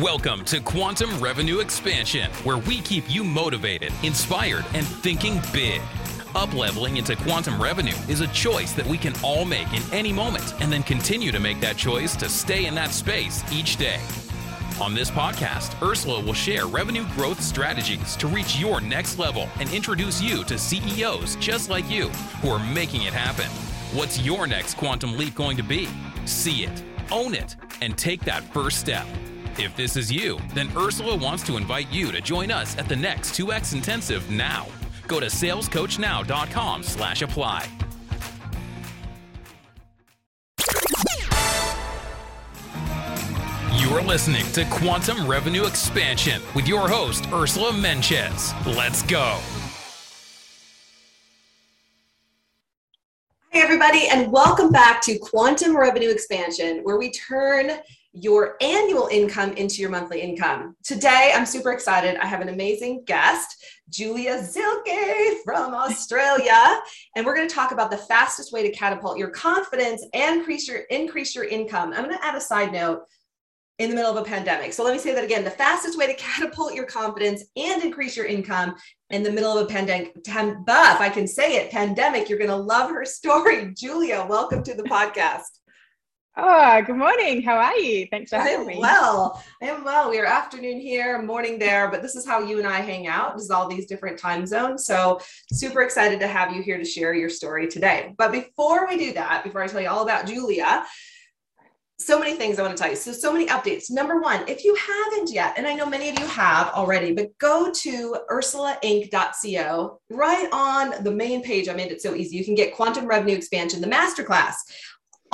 Welcome to Quantum Revenue Expansion, where we keep you motivated, inspired, and thinking big. Upleveling into quantum revenue is a choice that we can all make in any moment and then continue to make that choice to stay in that space each day. On this podcast, Ursula will share revenue growth strategies to reach your next level and introduce you to CEOs just like you who are making it happen. What's your next quantum leap going to be? See it, own it, and take that first step. If this is you, then Ursula wants to invite you to join us at the next 2X Intensive now. Go to salescoachnow.com slash apply. You're listening to Quantum Revenue Expansion with your host, Ursula Mentjes. Let's go. Hey, everybody, and welcome back to Quantum Revenue Expansion, where we turn your annual income into your monthly income. Today, I'm super excited. I have an amazing guest, Julia Zilke from Australia, and we're going to talk about the fastest way to catapult your confidence and increase your increase your income. I'm going to add a side note in the middle of a pandemic. So let me say that again. The fastest way to catapult your confidence and increase your income in the middle of a pandemic, buff, I can say it, pandemic, you're going to love her story. Julia, welcome to the podcast. Oh, good morning. How are you? Thanks for having me. Well, I am well. We are afternoon here, morning there, but this is how you and I hang out. This is all these different time zones. So super excited to have you here to share your story today. But before we do that, before I tell you all about Julia, so many things I want to tell you. So, so many updates. Number one, if you haven't yet, and I know many of you have already, but go to ursulainc.co right on the main page. I made it so easy. You can get quantum revenue expansion, the masterclass.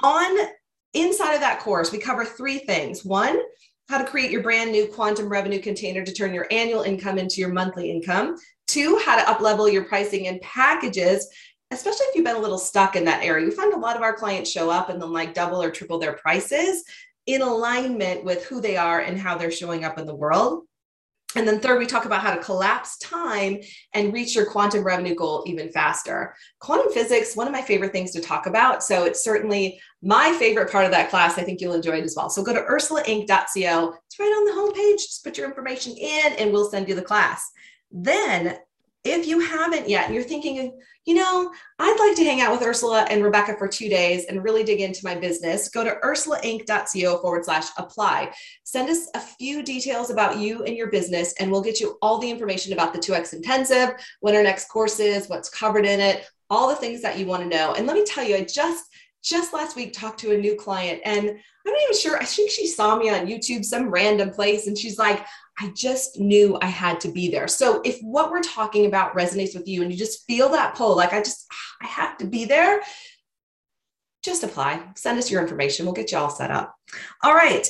On Inside of that course, we cover three things. One, how to create your brand new quantum revenue container to turn your annual income into your monthly income. Two, how to uplevel your pricing and packages, especially if you've been a little stuck in that area. We find a lot of our clients show up and then like double or triple their prices in alignment with who they are and how they're showing up in the world. And then third, we talk about how to collapse time and reach your quantum revenue goal even faster. Quantum physics, one of my favorite things to talk about. So it's certainly my favorite part of that class. I think you'll enjoy it as well. So go to ursulainc.co. It's right on the homepage. Just put your information in and we'll send you the class. Then if you haven't yet and you're thinking, you know, I'd like to hang out with Ursula and Rebecca for two days and really dig into my business, go to ursulainc.co forward slash apply. Send us a few details about you and your business, and we'll get you all the information about the 2X Intensive, when our next course is, what's covered in it, all the things that you want to know. And let me tell you, I just just last week talked to a new client and I'm not even sure. I think she saw me on YouTube, some random place, and she's like, I just knew I had to be there. So if what we're talking about resonates with you and you just feel that pull, like I just, I have to be there, just apply. Send us your information. We'll get you all set up. All right.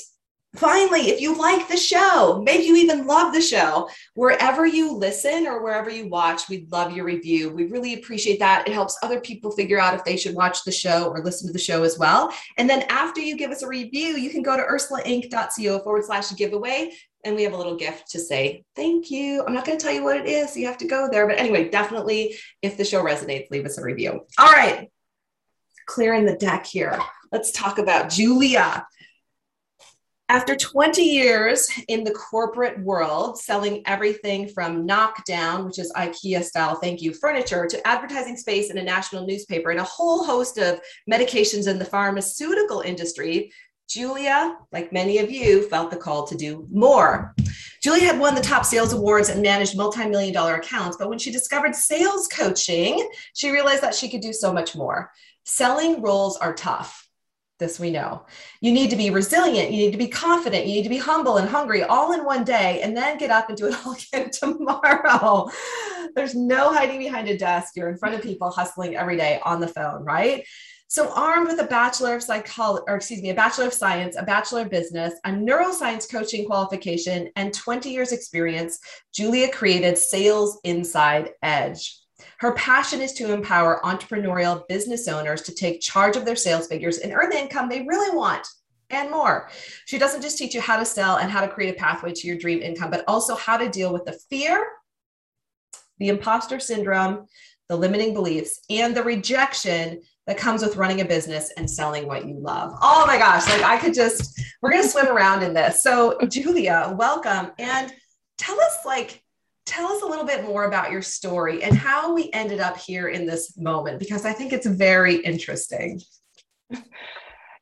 Finally, if you like the show, maybe you even love the show, wherever you listen or wherever you watch, we'd love your review. We really appreciate that. It helps other people figure out if they should watch the show or listen to the show as well. And then after you give us a review, you can go to ursulainc.co forward slash giveaway and we have a little gift to say thank you. I'm not going to tell you what it is. So you have to go there. But anyway, definitely, if the show resonates, leave us a review. All right. Clearing the deck here. Let's talk about Julia. After 20 years in the corporate world, selling everything from knockdown, which is IKEA style, thank you, furniture, to advertising space in a national newspaper and a whole host of medications in the pharmaceutical industry, Julia, like many of you, felt the call to do more. Julia had won the top sales awards and managed multi million dollar accounts, but when she discovered sales coaching, she realized that she could do so much more. Selling roles are tough. This we know. You need to be resilient. You need to be confident. You need to be humble and hungry all in one day and then get up and do it all again tomorrow. There's no hiding behind a desk. You're in front of people hustling every day on the phone, right? So, armed with a bachelor of psychology, or excuse me, a bachelor of science, a bachelor of business, a neuroscience coaching qualification, and 20 years experience, Julia created Sales Inside Edge. Her passion is to empower entrepreneurial business owners to take charge of their sales figures and earn the income they really want and more. She doesn't just teach you how to sell and how to create a pathway to your dream income, but also how to deal with the fear, the imposter syndrome, the limiting beliefs, and the rejection that comes with running a business and selling what you love. Oh my gosh, like I could just, we're going to swim around in this. So, Julia, welcome. And tell us, like, tell us a little bit more about your story and how we ended up here in this moment because I think it's very interesting.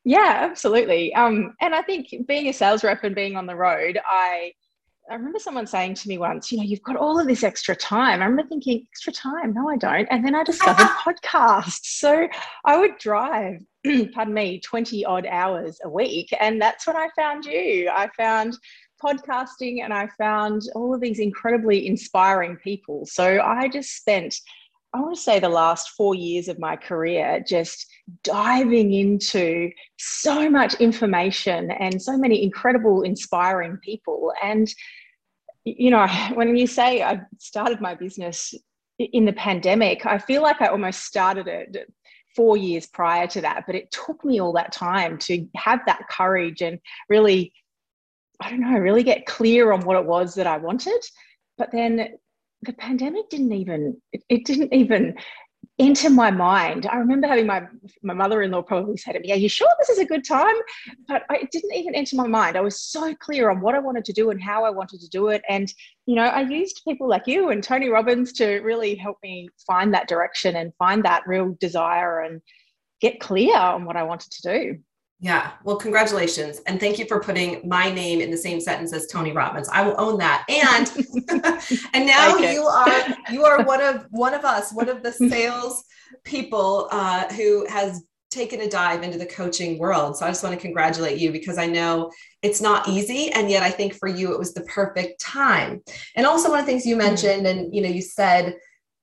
Yeah, absolutely. Um, and I think being a sales rep and being on the road, I I remember someone saying to me once, you know, you've got all of this extra time. I remember thinking, extra time? No, I don't. And then I discovered podcasts. So I would drive, pardon me, 20 odd hours a week. And that's when I found you. I found podcasting and I found all of these incredibly inspiring people. So I just spent, I want to say, the last four years of my career just diving into so much information and so many incredible, inspiring people. And, you know, when you say I started my business in the pandemic, I feel like I almost started it four years prior to that, but it took me all that time to have that courage and really I don't know, really get clear on what it was that I wanted. But then the pandemic didn't even, it, didn't even enter my mind. I remember having my my mother-in-law probably say to me, "Are you sure this is a good time?" But I, it didn't even enter my mind. I was so clear on what I wanted to do and how I wanted to do it. And you know, I used people like you and Tony Robbins to really help me find that direction and find that real desire and get clear on what I wanted to do. Yeah. Well, congratulations. And thank you for putting my name in the same sentence as Tony Robbins. I will own that. And and now you are you are one of one of us, one of the sales people uh, who has taken a dive into the coaching world. So I just want to congratulate you because I know it's not easy and yet I think for you it was the perfect time. And also one of the things you mm-hmm. mentioned and you know you said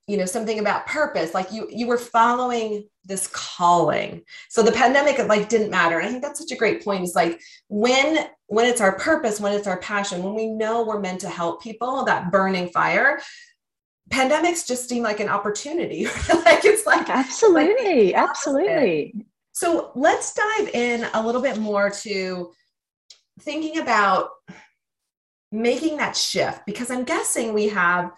you know something about purpose like you you were following this calling. So the pandemic like didn't matter. And i think that's such a great point. Is like when when it's our purpose when it's our passion when we know we're meant to help people that burning fire pandemics just seem like an opportunity. Like it's like absolutely. like absolutely. so let's dive in a little bit more to thinking about making that shift because i'm guessing we have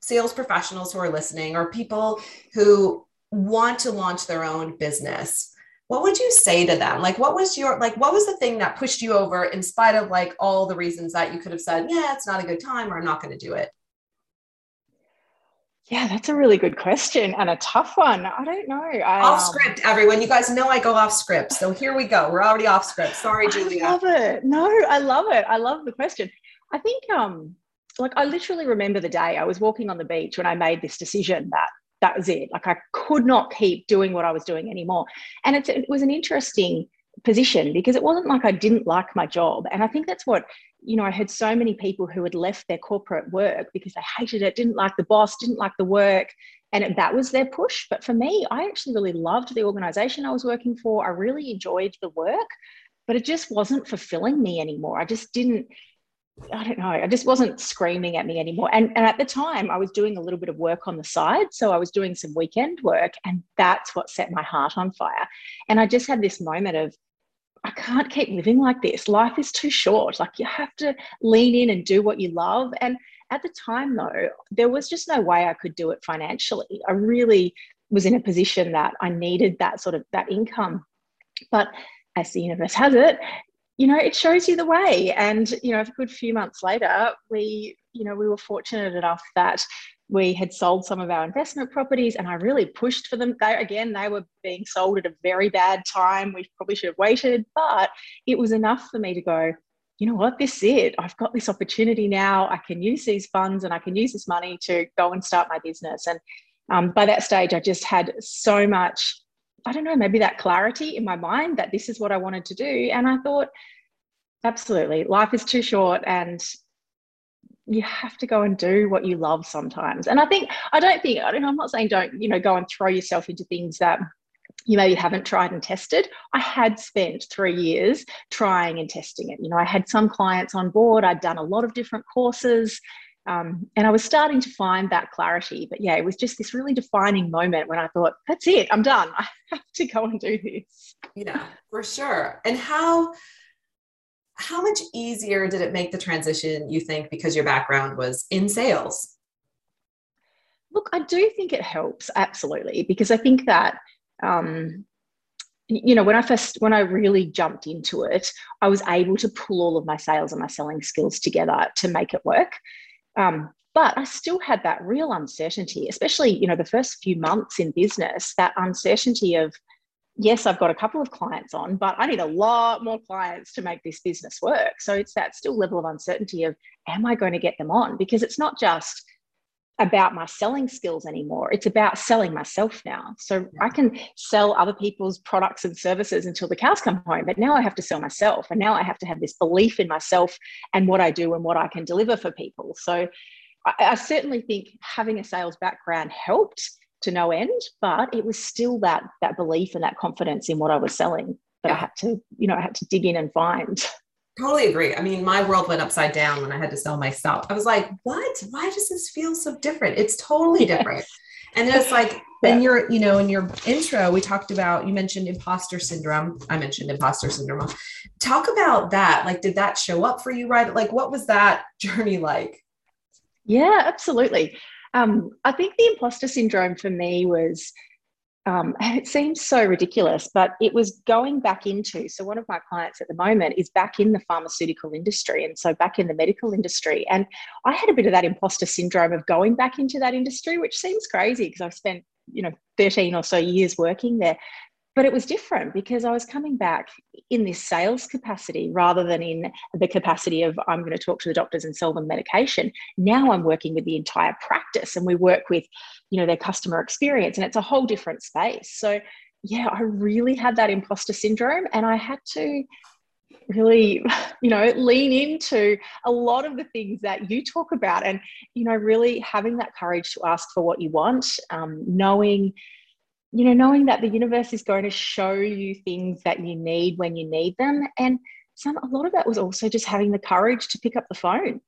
sales professionals who are listening or people who want to launch their own business what would you say to them like what was your like what was the thing that pushed you over in spite of like all the reasons that you could have said yeah it's not a good time or i'm not going to do it yeah, that's a really good question and a tough one. I don't know. I, off um, script, everyone. You guys know I go off script. So here we go. We're already off script. Sorry, Julia. I love it. No, I love it. I love the question. I think um like I literally remember the day I was walking on the beach when I made this decision that that was it. Like I could not keep doing what I was doing anymore. And it was an interesting position because it wasn't like I didn't like my job. And I think that's what, you know, I had so many people who had left their corporate work because they hated it, didn't like the boss, didn't like the work. And it, that was their push. But for me, I actually really loved the organization I was working for. I really enjoyed the work, but it just wasn't fulfilling me anymore. I just didn't I don't know, I just wasn't screaming at me anymore. And, and at the time, I was doing a little bit of work on the side. So I was doing some weekend work, and that's what set my heart on fire. And I just had this moment of, I can't keep living like this. Life is too short. Like you have to lean in and do what you love. And at the time, though, there was just no way I could do it financially. I really was in a position that I needed that sort of that income. But as the universe has it, you know, it shows you the way. And, you know, a good few months later, we, you know, we were fortunate enough that we had sold some of our investment properties and I really pushed for them. They, again, they were being sold at a very bad time. We probably should have waited, but it was enough for me to go, you know what, this is it. I've got this opportunity now. I can use these funds and I can use this money to go and start my business. And um, by that stage, I just had so much I don't know, maybe that clarity in my mind that this is what I wanted to do. And I thought, absolutely, life is too short and you have to go and do what you love sometimes. And I think, I don't think, I don't know, I'm not saying don't, you know, go and throw yourself into things that you maybe haven't tried and tested. I had spent three years trying and testing it. You know, I had some clients on board, I'd done a lot of different courses. Um, and I was starting to find that clarity. But yeah, it was just this really defining moment when I thought, that's it, I'm done. I have to go and do this. Yeah, for sure. And how how much easier did it make the transition, you think, because your background was in sales? Look, I do think it helps, absolutely, because I think that um, you know when i first when i really jumped into it i was able to pull all of my sales and my selling skills together to make it work um, but I still had that real uncertainty, especially, you know, the first few months in business, that uncertainty of, yes, I've got a couple of clients on, but I need a lot more clients to make this business work. So it's that still level of uncertainty of, am I going to get them on? Because it's not just about my selling skills anymore. It's about selling myself now. So I can sell other people's products and services until the cows come home, but now I have to sell myself. And now I have to have this belief in myself and what I do and what I can deliver for people. So I, I certainly think having a sales background helped to no end, but it was still that that belief and that confidence in what I was selling that yeah. I had to, you know, I had to dig in and find. Totally agree. I mean, my world went upside down when I had to sell myself. I was like, what? Why does this feel so different? It's totally different. And it's like, yeah. in your, you know, in your intro, we talked about, you mentioned imposter syndrome. I mentioned imposter syndrome. Talk about that. Like, did that show up for you, right? Like, what was that journey like? Yeah, absolutely. Um, I think the imposter syndrome for me was um, it seems so ridiculous, but it was going back into. So, one of my clients at the moment is back in the pharmaceutical industry, and so back in the medical industry. And I had a bit of that imposter syndrome of going back into that industry, which seems crazy because I've spent, you know, 13 or so years working there but it was different because I was coming back in this sales capacity rather than in the capacity of I'm going to talk to the doctors and sell them medication. Now I'm working with the entire practice and we work with, you know, their customer experience and it's a whole different space. So yeah, I really had that imposter syndrome and I had to really you know lean into a lot of the things that you talk about and you know really having that courage to ask for what you want um, knowing you know, knowing that the universe is going to show you things that you need when you need them. And some a lot of that was also just having the courage to pick up the phone.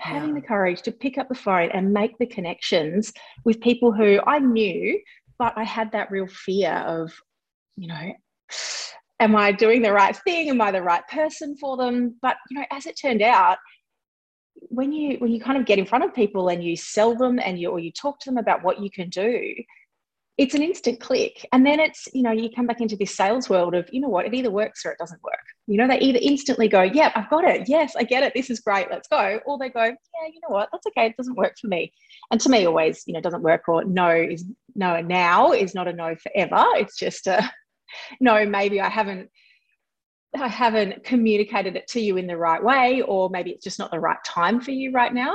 Having yeah. the courage to pick up the phone and make the connections with people who I knew, but I had that real fear of, you know, am I doing the right thing? Am I the right person for them? But you know, as it turned out, when you when you kind of get in front of people and you sell them and you or you talk to them about what you can do, it's an instant click. And then it's, you know, you come back into this sales world of, you know what, it either works or it doesn't work. You know, they either instantly go, yeah, I've got it. Yes, I get it. This is great. Let's go. Or they go, yeah, you know what, that's okay. It doesn't work for me. And to me, always, you know, doesn't work or no is no now is not a no forever. It's just a no, maybe I haven't I haven't communicated it to you in the right way, or maybe it's just not the right time for you right now.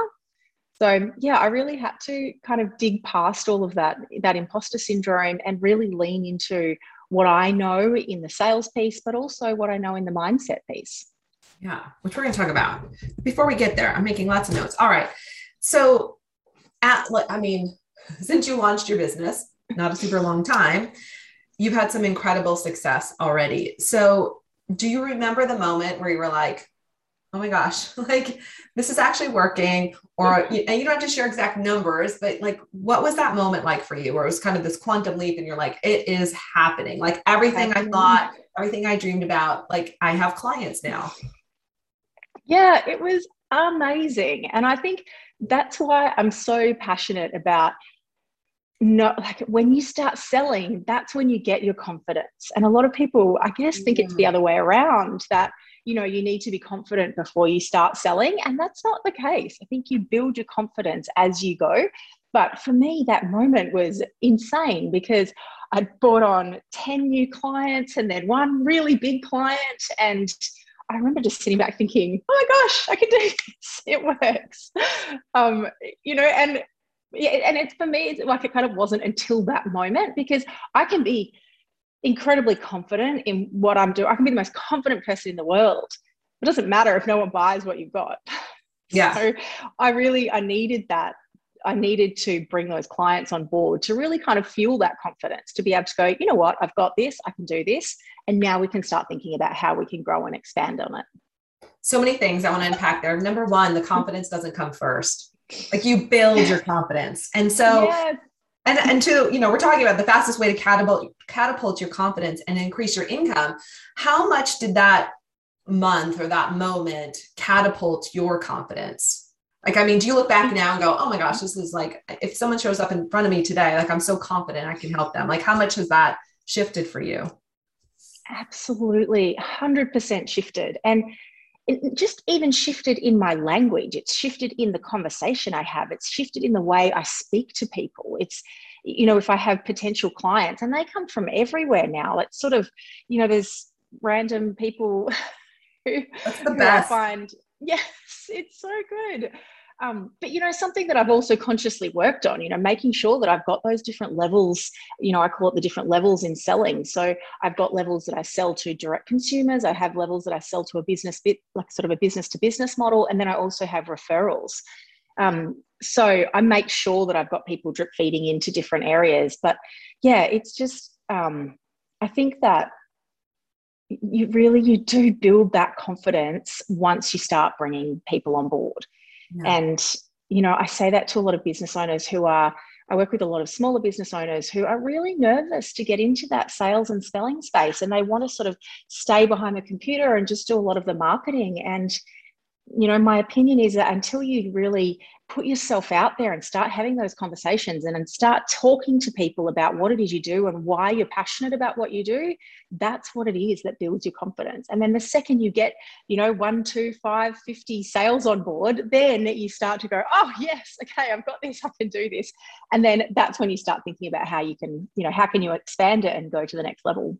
So yeah, I really had to kind of dig past all of that, that imposter syndrome and really lean into what I know in the sales piece, but also what I know in the mindset piece. Yeah, which we're going to talk about. Before we get there, I'm making lots of notes. All right. So at I mean, since you launched your business, not a super long time, you've had some incredible success already. So do you remember the moment where you were like, oh my gosh, like this is actually working. Or, mm-hmm. and you don't have to share exact numbers, but like, what was that moment like for you where it was kind of this quantum leap and you're like, it is happening. Like everything I thought, everything I dreamed about, like I have clients now. Yeah, it was amazing. And I think that's why I'm so passionate about no like when you start selling that's when you get your confidence and a lot of people i guess think yeah. it's the mm. other way around that you know, you need to be confident before you start selling. And that's not the case. I think you build your confidence as you go. But for me, that moment was insane because I'd brought on 10 new clients and then one really big client. And I remember just sitting back thinking, oh my gosh, I can do this. It works. Um, you know, and yeah, and it's for me, it's like it kind of wasn't until that moment because I can be incredibly confident in what I'm doing. I can be the most confident person in the world. It doesn't matter if no one buys what you've got. Yeah. So I really I needed that I needed to bring those clients on board to really kind of fuel that confidence to be able to go, you know what, I've got this, I can do this. And now we can start thinking about how we can grow and expand on it. So many things I want to unpack there. Number one, the confidence doesn't come first. Like you build your confidence. And so. And, and two, you know, we're talking about the fastest way to catapult, catapult your confidence and increase your income. How much did that month or that moment catapult your confidence? Like, I mean, do you look back now and go, oh my gosh, this is like, if someone shows up in front of me today, like I'm so confident I can help them. Like, how much has that shifted for you? Absolutely, 100% shifted. And it just even shifted in my language. It's shifted in the conversation I have. It's shifted in the way I speak to people. It's, you know, if I have potential clients and they come from everywhere now, it's sort of, you know, there's random people who, who I find, yes, it's so good. Um, but you know, something that I've also consciously worked on, you know, making sure that I've got those different levels, you know, I call it the different levels in selling. So I've got levels that I sell to direct consumers, I have levels that I sell to a business bit like sort of a business to business model, and then I also have referrals. Um, so I make sure that I've got people drip feeding into different areas. But yeah, it's just um, I think that you really you do build that confidence once you start bringing people on board yeah. And, you know, I say that to a lot of business owners who are, I work with a lot of smaller business owners who are really nervous to get into that sales and selling space and they want to sort of stay behind the computer and just do a lot of the marketing. And you know, my opinion is that until you really put yourself out there and start having those conversations and, and start talking to people about what it is you do and why you're passionate about what you do, that's what it is that builds your confidence. And then the second you get, you know, one, two, five, 50 sales on board, then you start to go, oh, yes, okay, I've got this, I can do this. And then that's when you start thinking about how you can, you know, how can you expand it and go to the next level.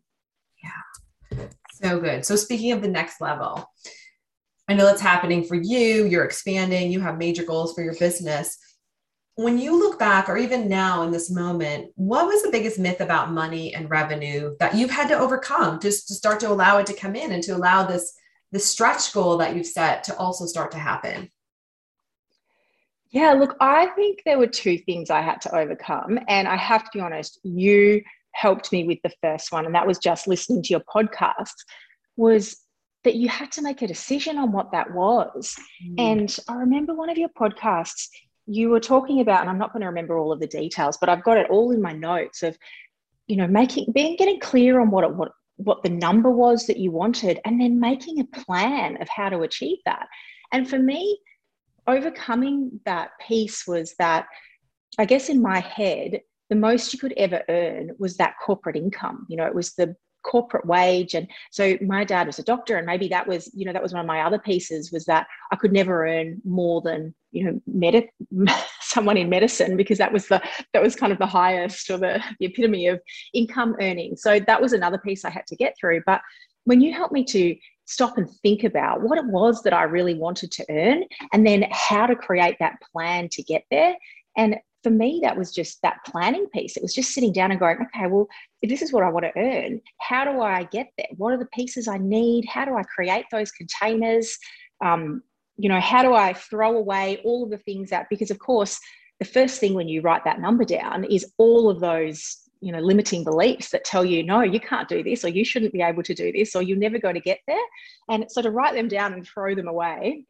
Yeah. So good. So speaking of the next level, I know that's happening for you. You're expanding, you have major goals for your business. When you look back, or even now in this moment, what was the biggest myth about money and revenue that you've had to overcome just to start to allow it to come in and to allow this, this stretch goal that you've set to also start to happen? Yeah, look, I think there were two things I had to overcome. And I have to be honest, you helped me with the first one, and that was just listening to your podcast, was that you had to make a decision on what that was. Mm. And I remember one of your podcasts, you were talking about, and I'm not going to remember all of the details, but I've got it all in my notes of, you know, making being getting clear on what it what what the number was that you wanted, and then making a plan of how to achieve that. And for me, overcoming that piece was that I guess in my head, the most you could ever earn was that corporate income. You know, it was the corporate wage. And so my dad was a doctor and maybe that was you know that was one of my other pieces was that i could never earn more than you know medic someone in medicine because that was the that was kind of the highest or the, the epitome of income earning. So that was another piece i had to get through. But when you helped me to stop and think about what it was that i really wanted to earn and then how to create that plan to get there and for me, that was just that planning piece. It was just sitting down and going, okay, well, if this is what I want to earn, how do I get there? What are the pieces I need? How do I create those containers? Um, you know, how do I throw away all of the things that, because of course, the first thing when you write that number down is all of those you know limiting beliefs that tell you no you can't do this or you shouldn't be able to do this or you're never going to get there and so to write them down and throw them away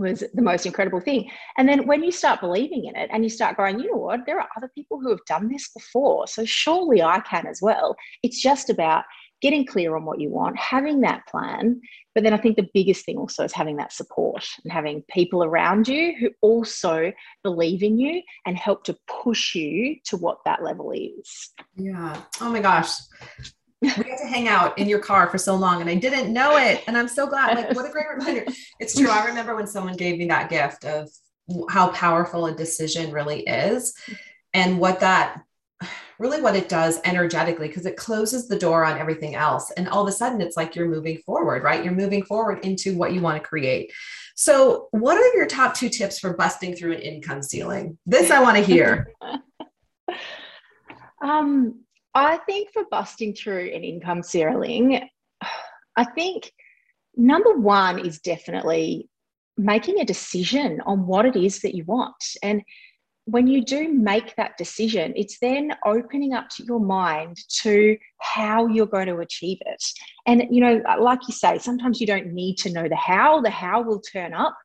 was the most incredible thing. And then when you start believing in it and you start going, you know what, there are other people who have done this before. So surely I can as well. It's just about getting clear on what you want, having that plan. But then I think the biggest thing also is having that support and having people around you who also believe in you and help to push you to what that level is. Yeah. Oh my gosh we had to hang out in your car for so long and I didn't know it. And I'm so glad. Like, what a great reminder. It's true. I remember when someone gave me that gift of how powerful a decision really is and what that really what it does energetically because it closes the door on everything else and all of a sudden it's like you're moving forward right you're moving forward into what you want to create so what are your top two tips for busting through an income ceiling this i want to hear um I think for busting through an income ceiling, I think number one is definitely making a decision on what it is that you want. And when you do make that decision, it's then opening up to your mind to how you're going to achieve it. And, you know, like you say, sometimes you don't need to know the how, the how will turn up.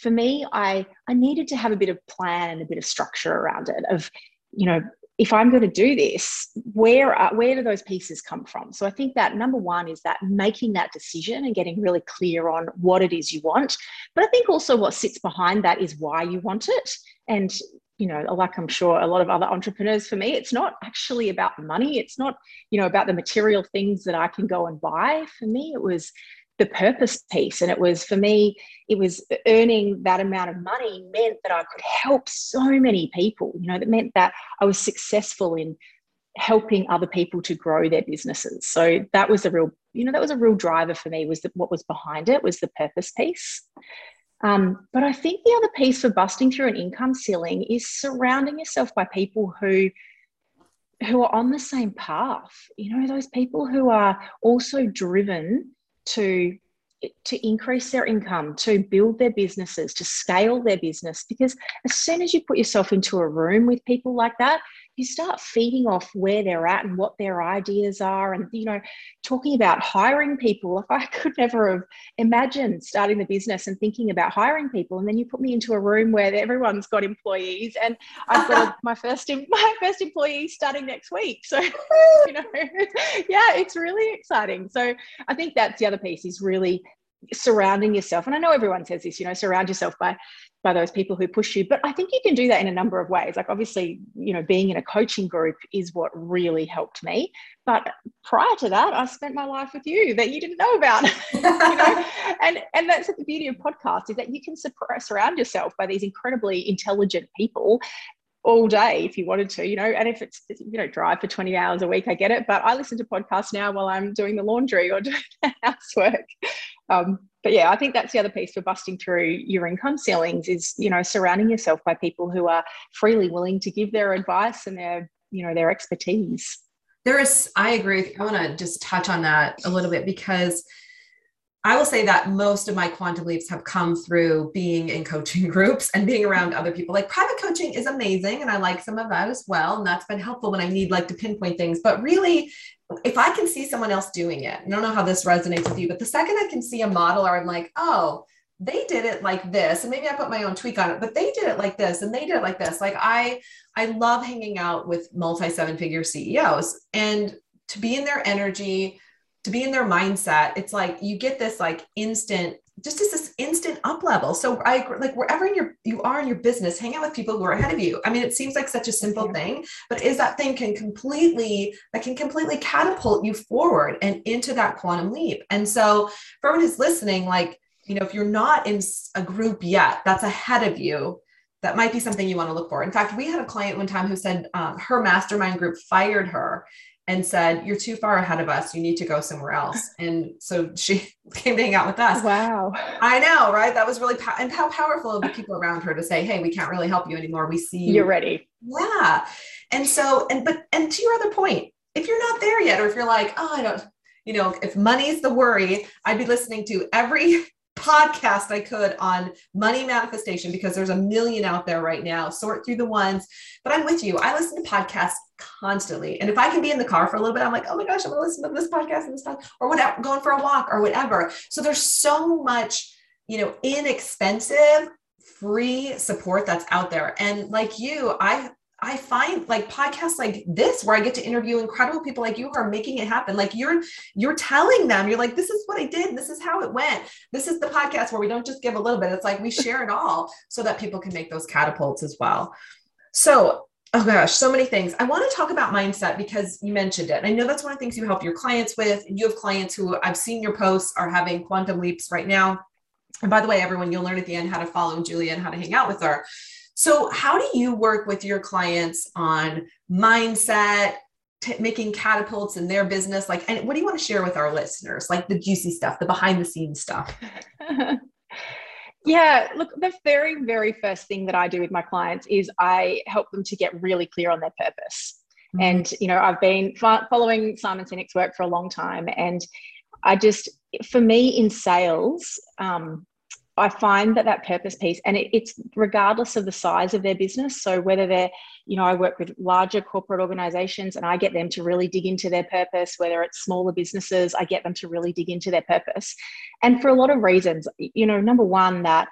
For me, I, I needed to have a bit of plan and a bit of structure around it of, you know, if I'm going to do this, where are, where do those pieces come from? So I think that number one is that making that decision and getting really clear on what it is you want. But I think also what sits behind that is why you want it. And you know, like I'm sure a lot of other entrepreneurs, for me, it's not actually about money. It's not you know about the material things that I can go and buy. For me, it was the purpose piece. And it was for me, it was earning that amount of money meant that I could help so many people. You know, that meant that I was successful in helping other people to grow their businesses. So that was a real, you know, that was a real driver for me. Was that what was behind it was the purpose piece. Um, but I think the other piece for busting through an income ceiling is surrounding yourself by people who who are on the same path. You know, those people who are also driven to to increase their income, to build their businesses, to scale their business. Because as soon as you put yourself into a room with people like that, you start feeding off where they're at and what their ideas are and you know talking about hiring people. Like i could never have imagined starting the business and thinking about hiring people. And then you put me into a room where everyone's got employees and i've got my first my first employee starting next week. So you know yeah it's really exciting. So i think that's the other piece is really surrounding yourself and i know everyone says this you know surround yourself by by those people who push you but i think you can do that in a number of ways like obviously you know being in a coaching group is what really helped me but prior to that i spent my life with you that you didn't know about you know and and that's the beauty of podcasts is that you can surround yourself by these incredibly intelligent people all day if you wanted to, you know, and if it's, you know, drive for 20 hours a week, I get it. But I listen to podcasts now while I'm doing the laundry or doing the housework. Um, but yeah, I think that's the other piece for busting through your income ceilings is, you know, surrounding yourself by people who are freely willing to give their advice and their, you know, their expertise. There is, I agree. With, I want to just touch on that a little bit because I will say that most of my quantum leaps have come through being in coaching groups and being around other people. Like private coaching is amazing and I like some of that as well. And that's been helpful when I need like to pinpoint things. But really, if I can see someone else doing it, I don't know how this resonates with you, but the second I can see a model or I'm like, oh, they did it like this and maybe i put my own tweak on it but they did it like this and they did it like this. Like i i love hanging out with multi seven figure ceos and to be in their energy to be in their mindset it's like you get this like instant just as this instant up level. So I like wherever in your you are in your business, hang out with people who are ahead of you. I mean, it seems like such a simple thing, but is that thing can completely that can completely catapult you forward and into that quantum leap. And so for everyone who's listening, like you know, if you're not in a group yet, that's ahead of you. That might be something you want to look for. In fact, we had a client one time who said um, her mastermind group fired her and said, You're too far ahead of us. You need to go somewhere else. And so she came to hang out with us. Wow. I know, right? That was really, and how powerful of the people around her to say, Hey, we can't really help you anymore. We see you. are ready. Yeah. And so, and, but, and to your other point, if you're not there yet, or if you're like, Oh, I don't, you know, if money's the worry, I'd be listening to every podcast I could on money manifestation because there's a million out there right now. Sort through the ones, but I'm with you. I listen to podcasts constantly. And if I can be in the car for a little bit, I'm like, oh my gosh, I'm gonna listen to this podcast and this or whatever, going for a walk or whatever. So there's so much, you know, inexpensive, free support that's out there. And like you, I I find like podcasts like this where I get to interview incredible people like you who are making it happen. Like you're you're telling them, you're like, this is what I did, this is how it went. This is the podcast where we don't just give a little bit. It's like we share it all so that people can make those catapults as well. So Oh gosh, so many things. I want to talk about mindset because you mentioned it. I know that's one of the things you help your clients with. You have clients who I've seen your posts are having quantum leaps right now. And by the way, everyone, you'll learn at the end how to follow Julia and how to hang out with her. So, how do you work with your clients on mindset, t- making catapults in their business? Like, and what do you want to share with our listeners? Like the juicy stuff, the behind the scenes stuff. Yeah, look, the very, very first thing that I do with my clients is I help them to get really clear on their purpose. Mm-hmm. And, you know, I've been following Simon Sinek's work for a long time. And I just, for me in sales, um, I find that that purpose piece, and it, it's regardless of the size of their business. So whether they're, you know, I work with larger corporate organizations and I get them to really dig into their purpose, whether it's smaller businesses, I get them to really dig into their purpose. And for a lot of reasons, you know, number one, that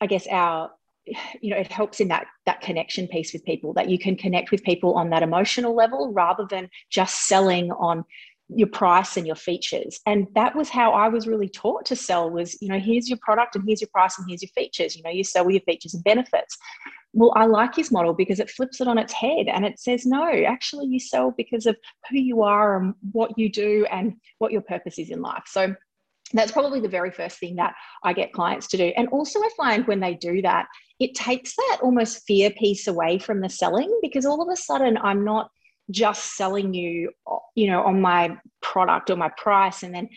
I guess our you know it helps in that that connection piece with people that you can connect with people on that emotional level rather than just selling on your price and your features and that was how i was really taught to sell was you know here's your product and here's your price and here's your features you know you sell with your features and benefits well, I like his model because it flips it on its head and it says, no, actually, you sell because of who you are and what you do and what your purpose is in life. So that's probably the very first thing that I get clients to do. And also, I find when they do that, it takes that almost fear piece away from the selling because all of a sudden I'm not just selling you, you know, on my product or my price. And then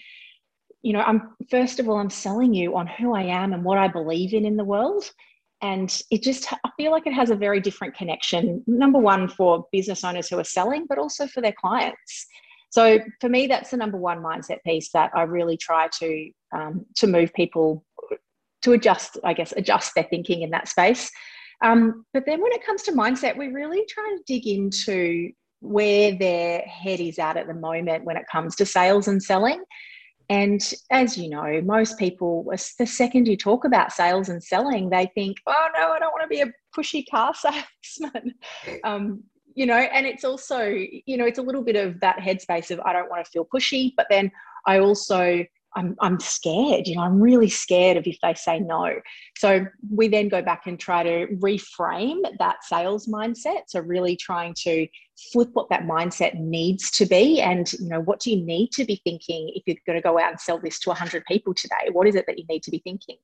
you know i'm first of all i'm selling you on who i am and what i believe in in the world. And it just i feel like it has a very different connection number one for business owners who are selling but also for their clients. So for me that's the number one mindset piece that i really try to um, to move people to adjust i guess adjust their thinking in that space. Um, but then when it comes to mindset we really try to dig into where their head is at at the moment when it comes to sales and selling and as you know, most people, the second you talk about sales and selling, they think, oh no, I don't want to be a pushy car salesman. Um, you know, and it's also, you know, it's a little bit of that headspace of I don't want to feel pushy, but then I also I'm, I'm scared, you know, I'm really scared of if they say no. So we then go back and try to reframe that sales mindset. So really trying to flip what that mindset needs to be. And, you know, what do you need to be thinking if you're going to go out and sell this to 100 people today? What is it that you need to be thinking?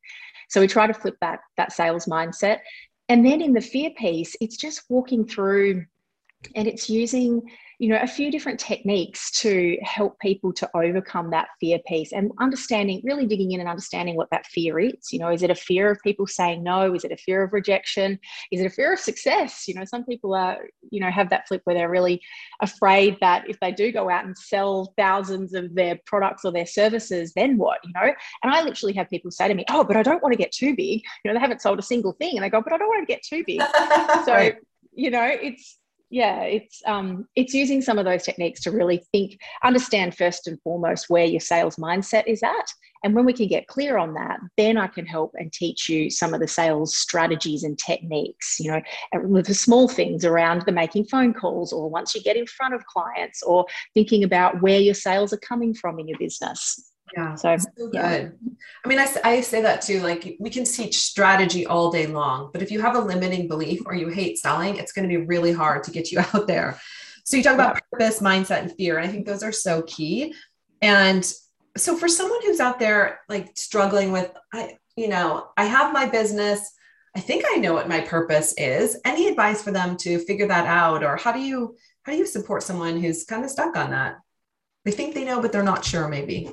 So we try to flip that, that sales mindset. And then in the fear piece, it's just walking through and it's using you know a few different techniques to help people to overcome that fear piece and understanding really digging in and understanding what that fear is. You know is it a fear of people saying no? Is it a fear of rejection? Is it a fear of success? You know some people are you know have that flip where they're really afraid that if they do go out and sell thousands of their products or their services then what you know? And i literally have people say to me oh but i don't want to get too big. You know they haven't sold a single thing and they go but i don't want to get too big. So you know it's yeah it's um, it's using some of those techniques to really think understand first and foremost where your sales mindset is at. And when we can get clear on that then i can help and teach you some of the sales strategies and techniques you know the small things around the making phone calls or once you get in front of clients or thinking about where your sales are coming from in your business yeah. So, so good. Yeah. I mean, I, I say that too. Like, we can teach strategy all day long, but if you have a limiting belief or you hate selling, it's going to be really hard to get you out there. So, you talk about purpose, mindset, and fear. And I think those are so key. And so, for someone who's out there like struggling with, I, you know, I have my business. I think I know what my purpose is. Any advice for them to figure that out, or how do you how do you support someone who's kind of stuck on that? They think they know, but they're not sure. Maybe.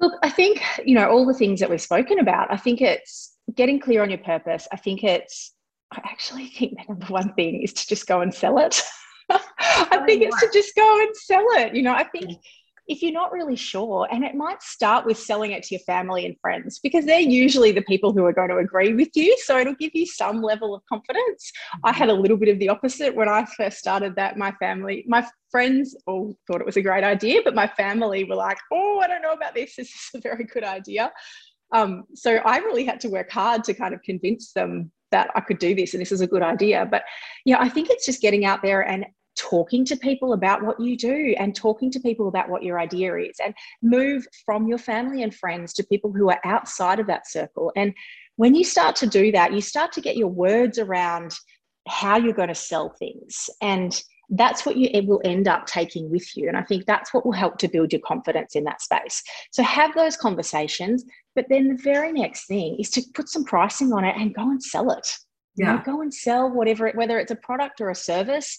Look, I think, you know, all the things that we've spoken about, I think it's getting clear on your purpose. I think it's, I actually think the number one thing is to just go and sell it. I think it's to just go and sell it. You know, I think if you're not really sure, and it might start with selling it to your family and friends because they're usually the people who are going to agree with you. So it'll give you some level of confidence. I had a little bit of the opposite when I first started that. My family, my friends all thought it was a great idea, but my family were like, oh, I don't know about this. This is a very good idea. Um, so I really had to work hard to kind of convince them that I could do this and this is a good idea. But yeah, I think it's just getting out there and talking to people about what you do and talking to people about what your idea is and move from your family and friends to people who are outside of that circle and when you start to do that, you start to get your words around how you're going to sell things. And that's what you it will end up taking with you. And I think that's what will help to build your confidence in that space. So have those conversations. But then the very next thing is to put some pricing on it and go and sell it. Yeah. You know, go and sell whatever, it, whether it's a product or a service.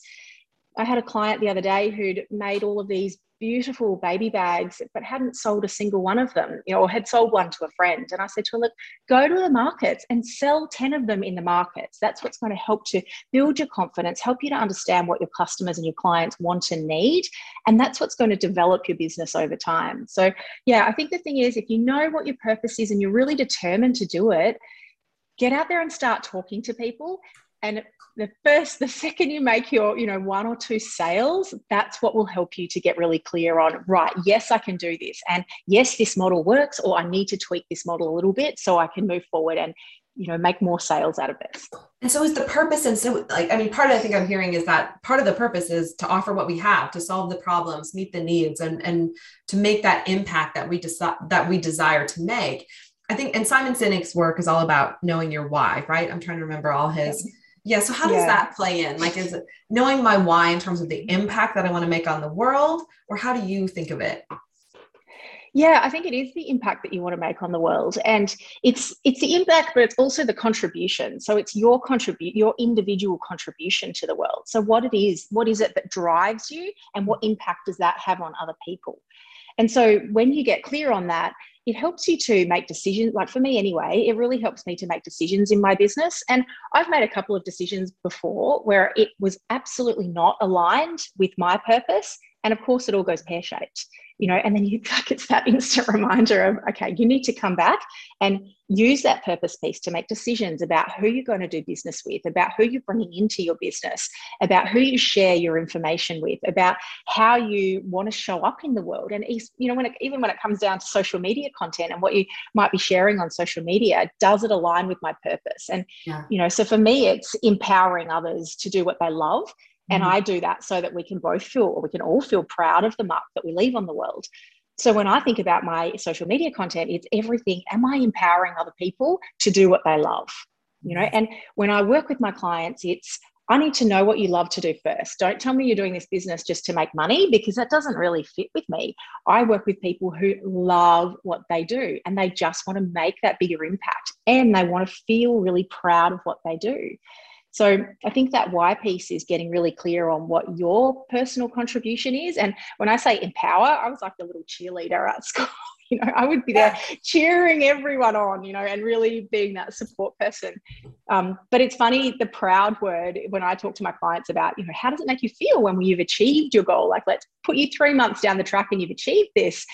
I had a client the other day who'd made all of these beautiful baby bags, but hadn't sold a single one of them, you know, or had sold one to a friend. And I said to her, look, go to the markets and sell 10 of them in the markets. That's what's going to help to build your confidence, help you to understand what your customers and your clients want and need. And that's what's going to develop your business over time. So, yeah, I think the thing is, if you know what your purpose is and you're really determined to do it, get out there and start talking to people and the first the second you make your you know one or two sales that's what will help you to get really clear on right yes i can do this and yes this model works or i need to tweak this model a little bit so i can move forward and you know make more sales out of this and so is the purpose and so like i mean part of i think i'm hearing is that part of the purpose is to offer what we have to solve the problems meet the needs and and to make that impact that we decide that we desire to make. I think and simon sinek's work is all about knowing your why right? I'm trying to remember all his yeah. So how does yeah. that play in? Like, is it knowing my why in terms of the impact that I want to make on the world, or how do you think of it? Yeah, I think it is the impact that you want to make on the world, and it's it's the impact, but it's also the contribution. So it's your contribute, your individual contribution to the world. So what it is, what is it that drives you, and what impact does that have on other people? And so when you get clear on that, it helps you to make decisions. Like for me, anyway, it really helps me to make decisions in my business. And I've made a couple of decisions before where it was absolutely not aligned with my purpose. And of course, it all goes pear shaped you know, and then you like it's that instant reminder of, okay, you need to come back and use that purpose piece to make decisions about who you're going to do business with, about who you're bringing into your business, about who you share your information with, about how you want to show up in the world. And you know, when it, even when it comes down to social media content and what you might be sharing on social media, does it align with my purpose? And yeah. you know, so for me, it's empowering others to do what they love and mm-hmm. I do that so that we can both feel, or we can all feel proud of the mark that we leave on the world. So when I think about my social media content, it's everything. Am I empowering other people to do what they love? You know, and when I work with my clients, it's I need to know what you love to do first. Don't tell me you're doing this business just to make money because that doesn't really fit with me. I work with people who love what they do and they just want to make that bigger impact and they want to feel really proud of what they do. So I think that why piece is getting really clear on what your personal contribution is. And when I say empower, I was like a little cheerleader at school. You know, I would be there cheering everyone on, you know, and really being that support person. Um, but it's funny, the proud word, when I talk to my clients about, you know, how does it make you feel when you've achieved your goal? Like, let's put you three months down the track and you've achieved this.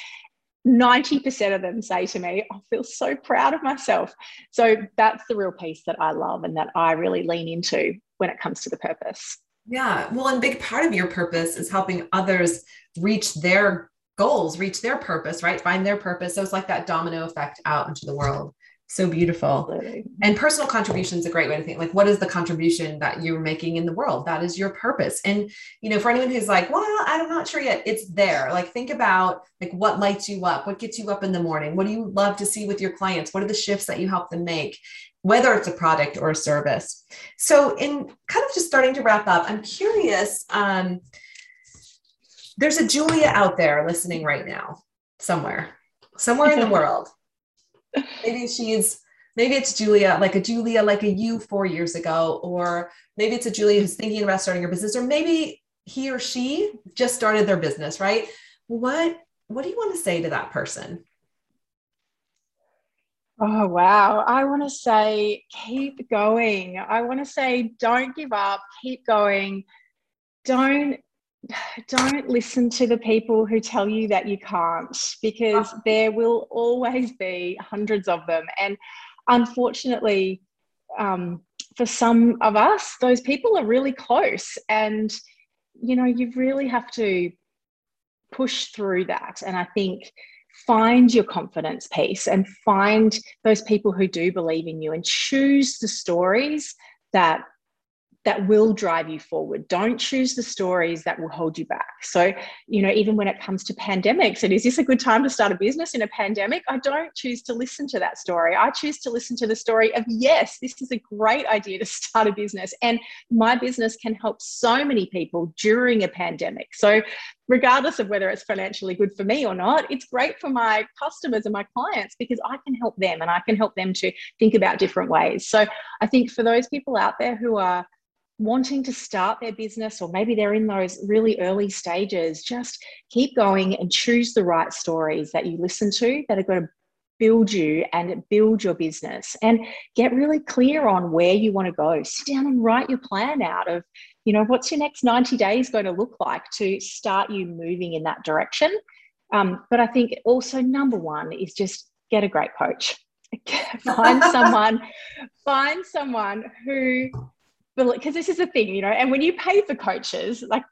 90% of them say to me, I feel so proud of myself. So that's the real piece that I love and that I really lean into when it comes to the purpose. Yeah. Well, and big part of your purpose is helping others reach their goals, reach their purpose, right? Find their purpose. So it's like that domino effect out into the world so beautiful. Absolutely. and personal contribution is a great way to think like what is the contribution that you're making in the world? That is your purpose. And you know for anyone who's like well i'm not sure yet it's there. Like think about like what lights you up what gets you up in the morning what do you love to see with your clients what are the shifts that you help them make whether it's a product or a service. So in kind of just starting to wrap up i'm curious um, there's a julia out there listening right now somewhere somewhere in the world maybe she's maybe it's Julia, like a Julia, like a you four years ago, or maybe it's a Julia who's thinking about starting her business, or maybe he or she just started their business, right? What what do you want to say to that person? Oh, wow. I want to say keep going. I want to say don't give up, keep going. Don't don't listen to the people who tell you that you can't because oh. there will always be hundreds of them. And unfortunately um, for some of us those people are really close. And you know you really have to push through that. And i think find your confidence piece and find those people who do believe in you and choose the stories that that will drive you forward. Don't choose the stories that will hold you back. So, you know, even when it comes to pandemics, and is this a good time to start a business in a pandemic? I don't choose to listen to that story. I choose to listen to the story of, yes, this is a great idea to start a business. And my business can help so many people during a pandemic. So, regardless of whether it's financially good for me or not, it's great for my customers and my clients because I can help them and I can help them to think about different ways. So, I think for those people out there who are wanting to start their business, or maybe they're in those really early stages, just keep going and choose the right stories that you listen to that are going to build you and build your business and get really clear on where you want to go. Sit down and write your plan out of, you know, what's your next 90 days going to look like to start you moving in that direction. Um, but I think also number one is just get a great coach. find someone, find someone who because this is the thing, you know, and when you pay for coaches, like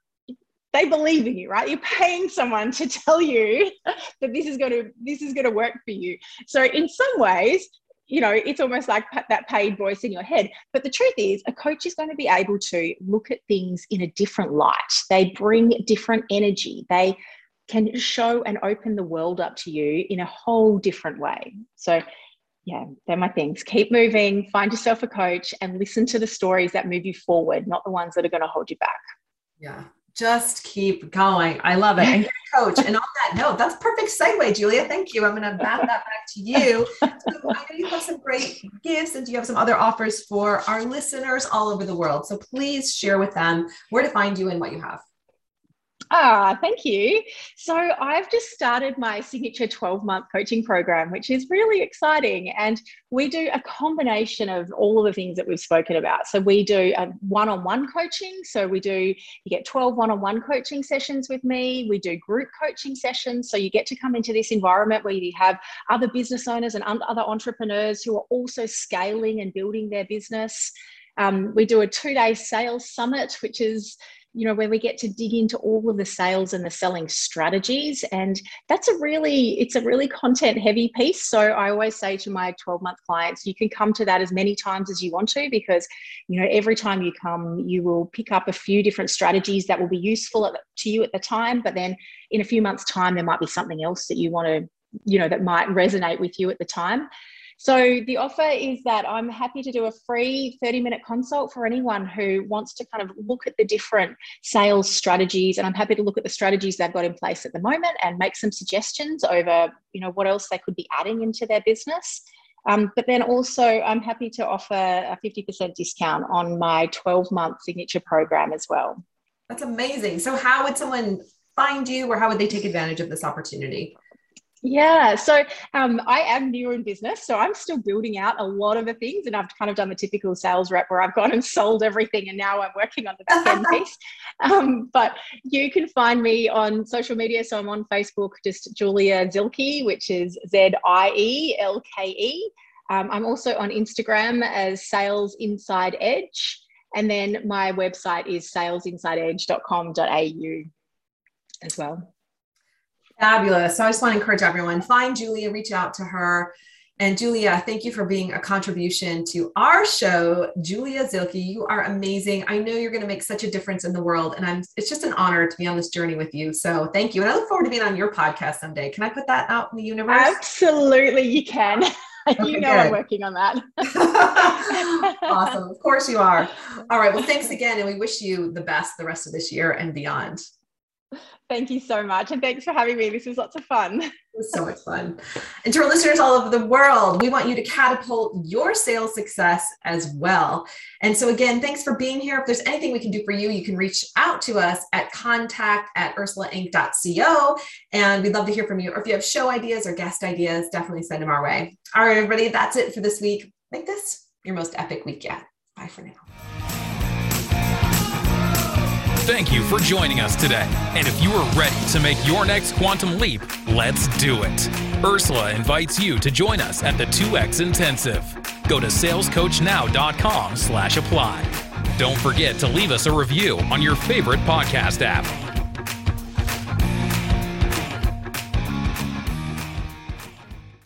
they believe in you, right? You're paying someone to tell you that this is going to this is going to work for you. So in some ways, you know, it's almost like that paid voice in your head. But the truth is, a coach is going to be able to look at things in a different light. They bring different energy. They can show and open the world up to you in a whole different way. So yeah, they're my things. Keep moving, find yourself a coach, and listen to the stories that move you forward, not the ones that are going to hold you back. Yeah, just keep going. I love it. And coach. and on that note, that's perfect segue, Julia. Thank you. I'm going to bat that back to you. So I know you have some great gifts and do you have some other offers for our listeners all over the world. So please share with them where to find you and what you have. Ah, thank you. So I've just started my signature 12 month coaching program, which is really exciting. And we do a combination of all of the things that we've spoken about. So we do a one on one coaching. So we do, you get 12 one on one coaching sessions with me. We do group coaching sessions. So you get to come into this environment where you have other business owners and other entrepreneurs who are also scaling and building their business. Um, we do a two day sales summit, which is you know where we get to dig into all of the sales and the selling strategies and that's a really it's a really content heavy piece. So i always say to my 12 month clients you can come to that as many times as you want to because you know every time you come you will pick up a few different strategies that will be useful to you at the time but then in a few months time there might be something else that you want to you know that might resonate with you at the time so the offer is that I'm happy to do a free 30 minute consult for anyone who wants to kind of look at the different sales strategies. And I'm happy to look at the strategies they've got in place at the moment and make some suggestions over, you know, what else they could be adding into their business. Um, but then also, I'm happy to offer a 50% discount on my 12 month signature program as well. That's amazing. So, how would someone find you or how would they take advantage of this opportunity? Yeah, so um, I am new in business, so I'm still building out a lot of the things, and I've kind of done the typical sales rep where I've gone and sold everything, and now I'm working on the back end piece. Um, but you can find me on social media, so I'm on Facebook, just Julia Zielke, which is Z I E L K E. Um, I'm also on Instagram as Sales Inside Edge, and then my website is salesinsideedge.com.au as well. Fabulous. So I just want to encourage everyone find Julia, reach out to her. And Julia, thank you for being a contribution to our show. Julia Zielke, you are amazing. I know you're going to make such a difference in the world. And I'm it's just an honor to be on this journey with you. So thank you. And I look forward to being on your podcast someday. Can I put that out in the universe? Absolutely, you can. Okay, you know good. I'm working on that. awesome. Of course you are. All right. Well, thanks again. And we wish you the best the rest of this year and beyond. Thank you so much. And thanks for having me. This was lots of fun. It was so much fun. And to our listeners all over the world, we want you to catapult your sales success as well. And so, again, thanks for being here. If there's anything we can do for you, you can reach out to us at contact at ursulainc.co. And we'd love to hear from you. Or if you have show ideas or guest ideas, definitely send them our way. All right, everybody, that's it for this week. Make this your most epic week yet. Bye for now. Thank you for joining us today. And if you are ready to make your next quantum leap, let's do it. Ursula invites you to join us at the 2X Intensive. Go to salescoachnow.com slash apply. Don't forget to leave us a review on your favorite podcast app